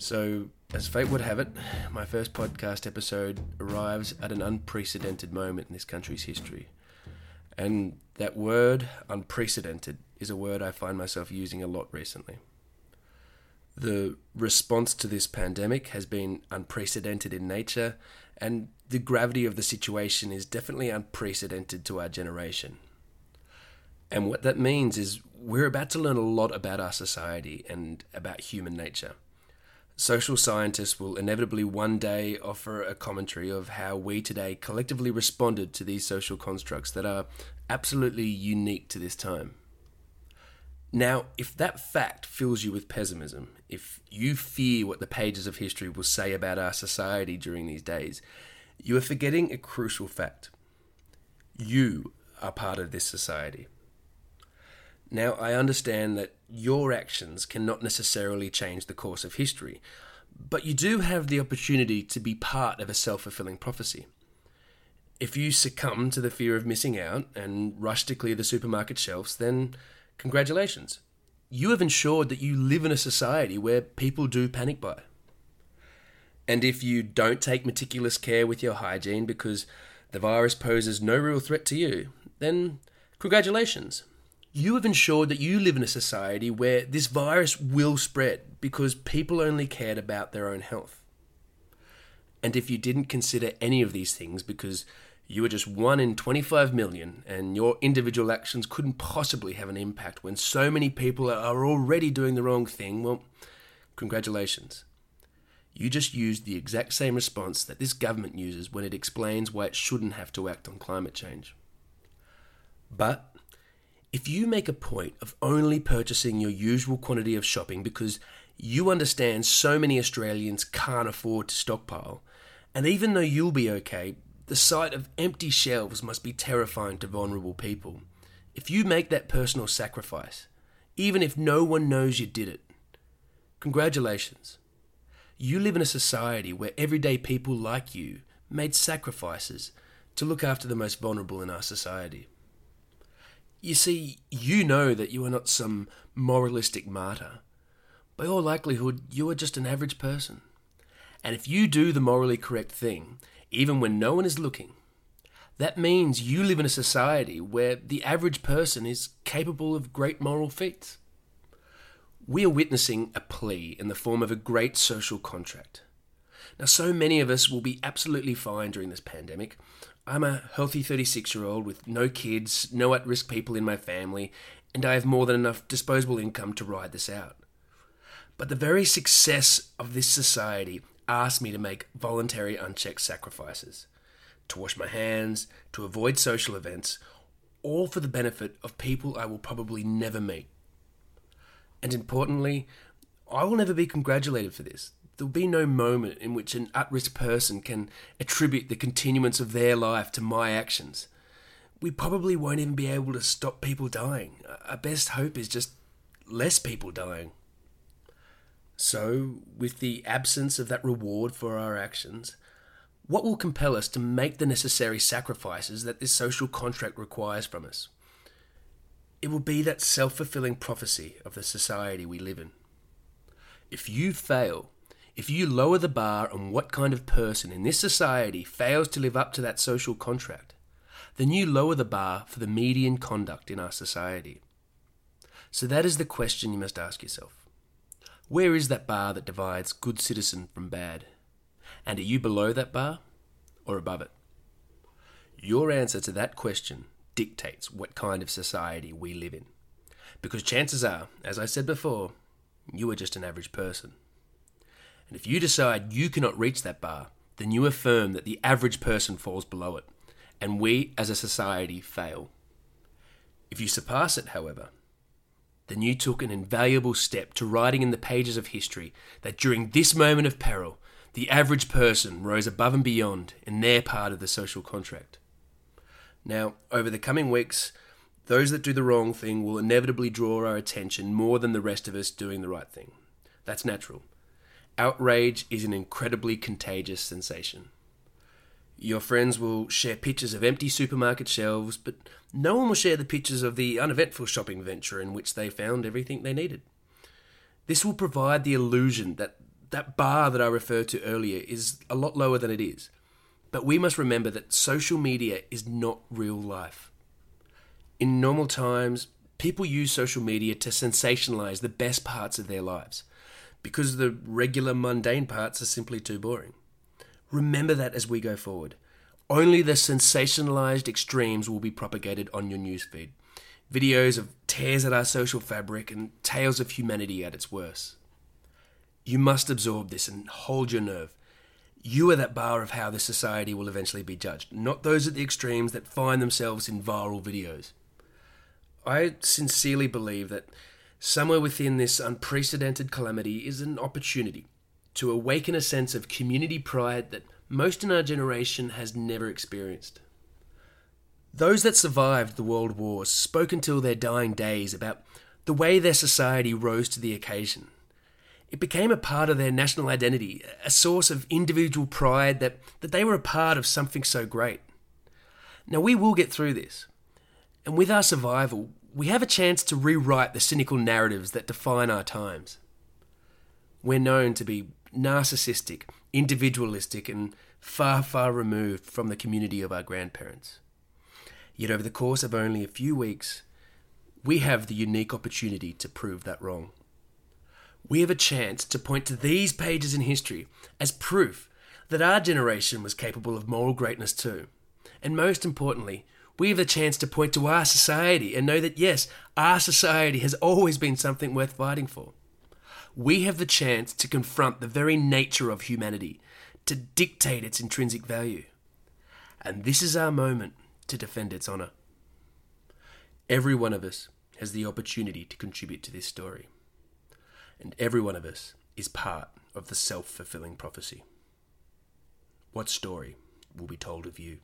So, as fate would have it, my first podcast episode arrives at an unprecedented moment in this country's history. And that word, unprecedented, is a word I find myself using a lot recently. The response to this pandemic has been unprecedented in nature, and the gravity of the situation is definitely unprecedented to our generation. And what that means is we're about to learn a lot about our society and about human nature. Social scientists will inevitably one day offer a commentary of how we today collectively responded to these social constructs that are absolutely unique to this time. Now, if that fact fills you with pessimism, if you fear what the pages of history will say about our society during these days, you are forgetting a crucial fact. You are part of this society. Now, I understand that your actions cannot necessarily change the course of history, but you do have the opportunity to be part of a self fulfilling prophecy. If you succumb to the fear of missing out and rush to clear the supermarket shelves, then congratulations. You have ensured that you live in a society where people do panic buy. And if you don't take meticulous care with your hygiene because the virus poses no real threat to you, then congratulations you have ensured that you live in a society where this virus will spread because people only cared about their own health. And if you didn't consider any of these things because you were just one in 25 million and your individual actions couldn't possibly have an impact when so many people are already doing the wrong thing, well, congratulations. You just used the exact same response that this government uses when it explains why it shouldn't have to act on climate change. But if you make a point of only purchasing your usual quantity of shopping because you understand so many Australians can't afford to stockpile, and even though you'll be okay, the sight of empty shelves must be terrifying to vulnerable people. If you make that personal sacrifice, even if no one knows you did it, congratulations. You live in a society where everyday people like you made sacrifices to look after the most vulnerable in our society. You see, you know that you are not some moralistic martyr. By all likelihood, you are just an average person. And if you do the morally correct thing, even when no one is looking, that means you live in a society where the average person is capable of great moral feats. We are witnessing a plea in the form of a great social contract. Now, so many of us will be absolutely fine during this pandemic, I'm a healthy 36 year old with no kids, no at risk people in my family, and I have more than enough disposable income to ride this out. But the very success of this society asked me to make voluntary unchecked sacrifices to wash my hands, to avoid social events, all for the benefit of people I will probably never meet. And importantly, I will never be congratulated for this there'll be no moment in which an at risk person can attribute the continuance of their life to my actions. We probably won't even be able to stop people dying. Our best hope is just less people dying. So, with the absence of that reward for our actions, what will compel us to make the necessary sacrifices that this social contract requires from us? It will be that self fulfilling prophecy of the society we live in. If you fail if you lower the bar on what kind of person in this society fails to live up to that social contract, then you lower the bar for the median conduct in our society. So that is the question you must ask yourself. Where is that bar that divides good citizen from bad? And are you below that bar or above it? Your answer to that question dictates what kind of society we live in. Because chances are, as I said before, you are just an average person. And if you decide you cannot reach that bar, then you affirm that the average person falls below it, and we as a society fail. If you surpass it, however, then you took an invaluable step to writing in the pages of history that during this moment of peril, the average person rose above and beyond in their part of the social contract. Now, over the coming weeks, those that do the wrong thing will inevitably draw our attention more than the rest of us doing the right thing. That's natural. Outrage is an incredibly contagious sensation. Your friends will share pictures of empty supermarket shelves, but no one will share the pictures of the uneventful shopping venture in which they found everything they needed. This will provide the illusion that that bar that I referred to earlier is a lot lower than it is. But we must remember that social media is not real life. In normal times, people use social media to sensationalize the best parts of their lives because the regular mundane parts are simply too boring. Remember that as we go forward. Only the sensationalized extremes will be propagated on your newsfeed. Videos of tears at our social fabric and tales of humanity at its worst. You must absorb this and hold your nerve. You are that bar of how this society will eventually be judged, not those at the extremes that find themselves in viral videos. I sincerely believe that somewhere within this unprecedented calamity is an opportunity to awaken a sense of community pride that most in our generation has never experienced. Those that survived the world wars spoke until their dying days about the way their society rose to the occasion. It became a part of their national identity, a source of individual pride that, that they were a part of something so great. Now, we will get through this. And with our survival, we have a chance to rewrite the cynical narratives that define our times. We're known to be narcissistic, individualistic, and far, far removed from the community of our grandparents. Yet, over the course of only a few weeks, we have the unique opportunity to prove that wrong. We have a chance to point to these pages in history as proof that our generation was capable of moral greatness too. And most importantly, we have the chance to point to our society and know that yes, our society has always been something worth fighting for. We have the chance to confront the very nature of humanity, to dictate its intrinsic value. And this is our moment to defend its honour. Every one of us has the opportunity to contribute to this story. And every one of us is part of the self fulfilling prophecy. What story will be told of you?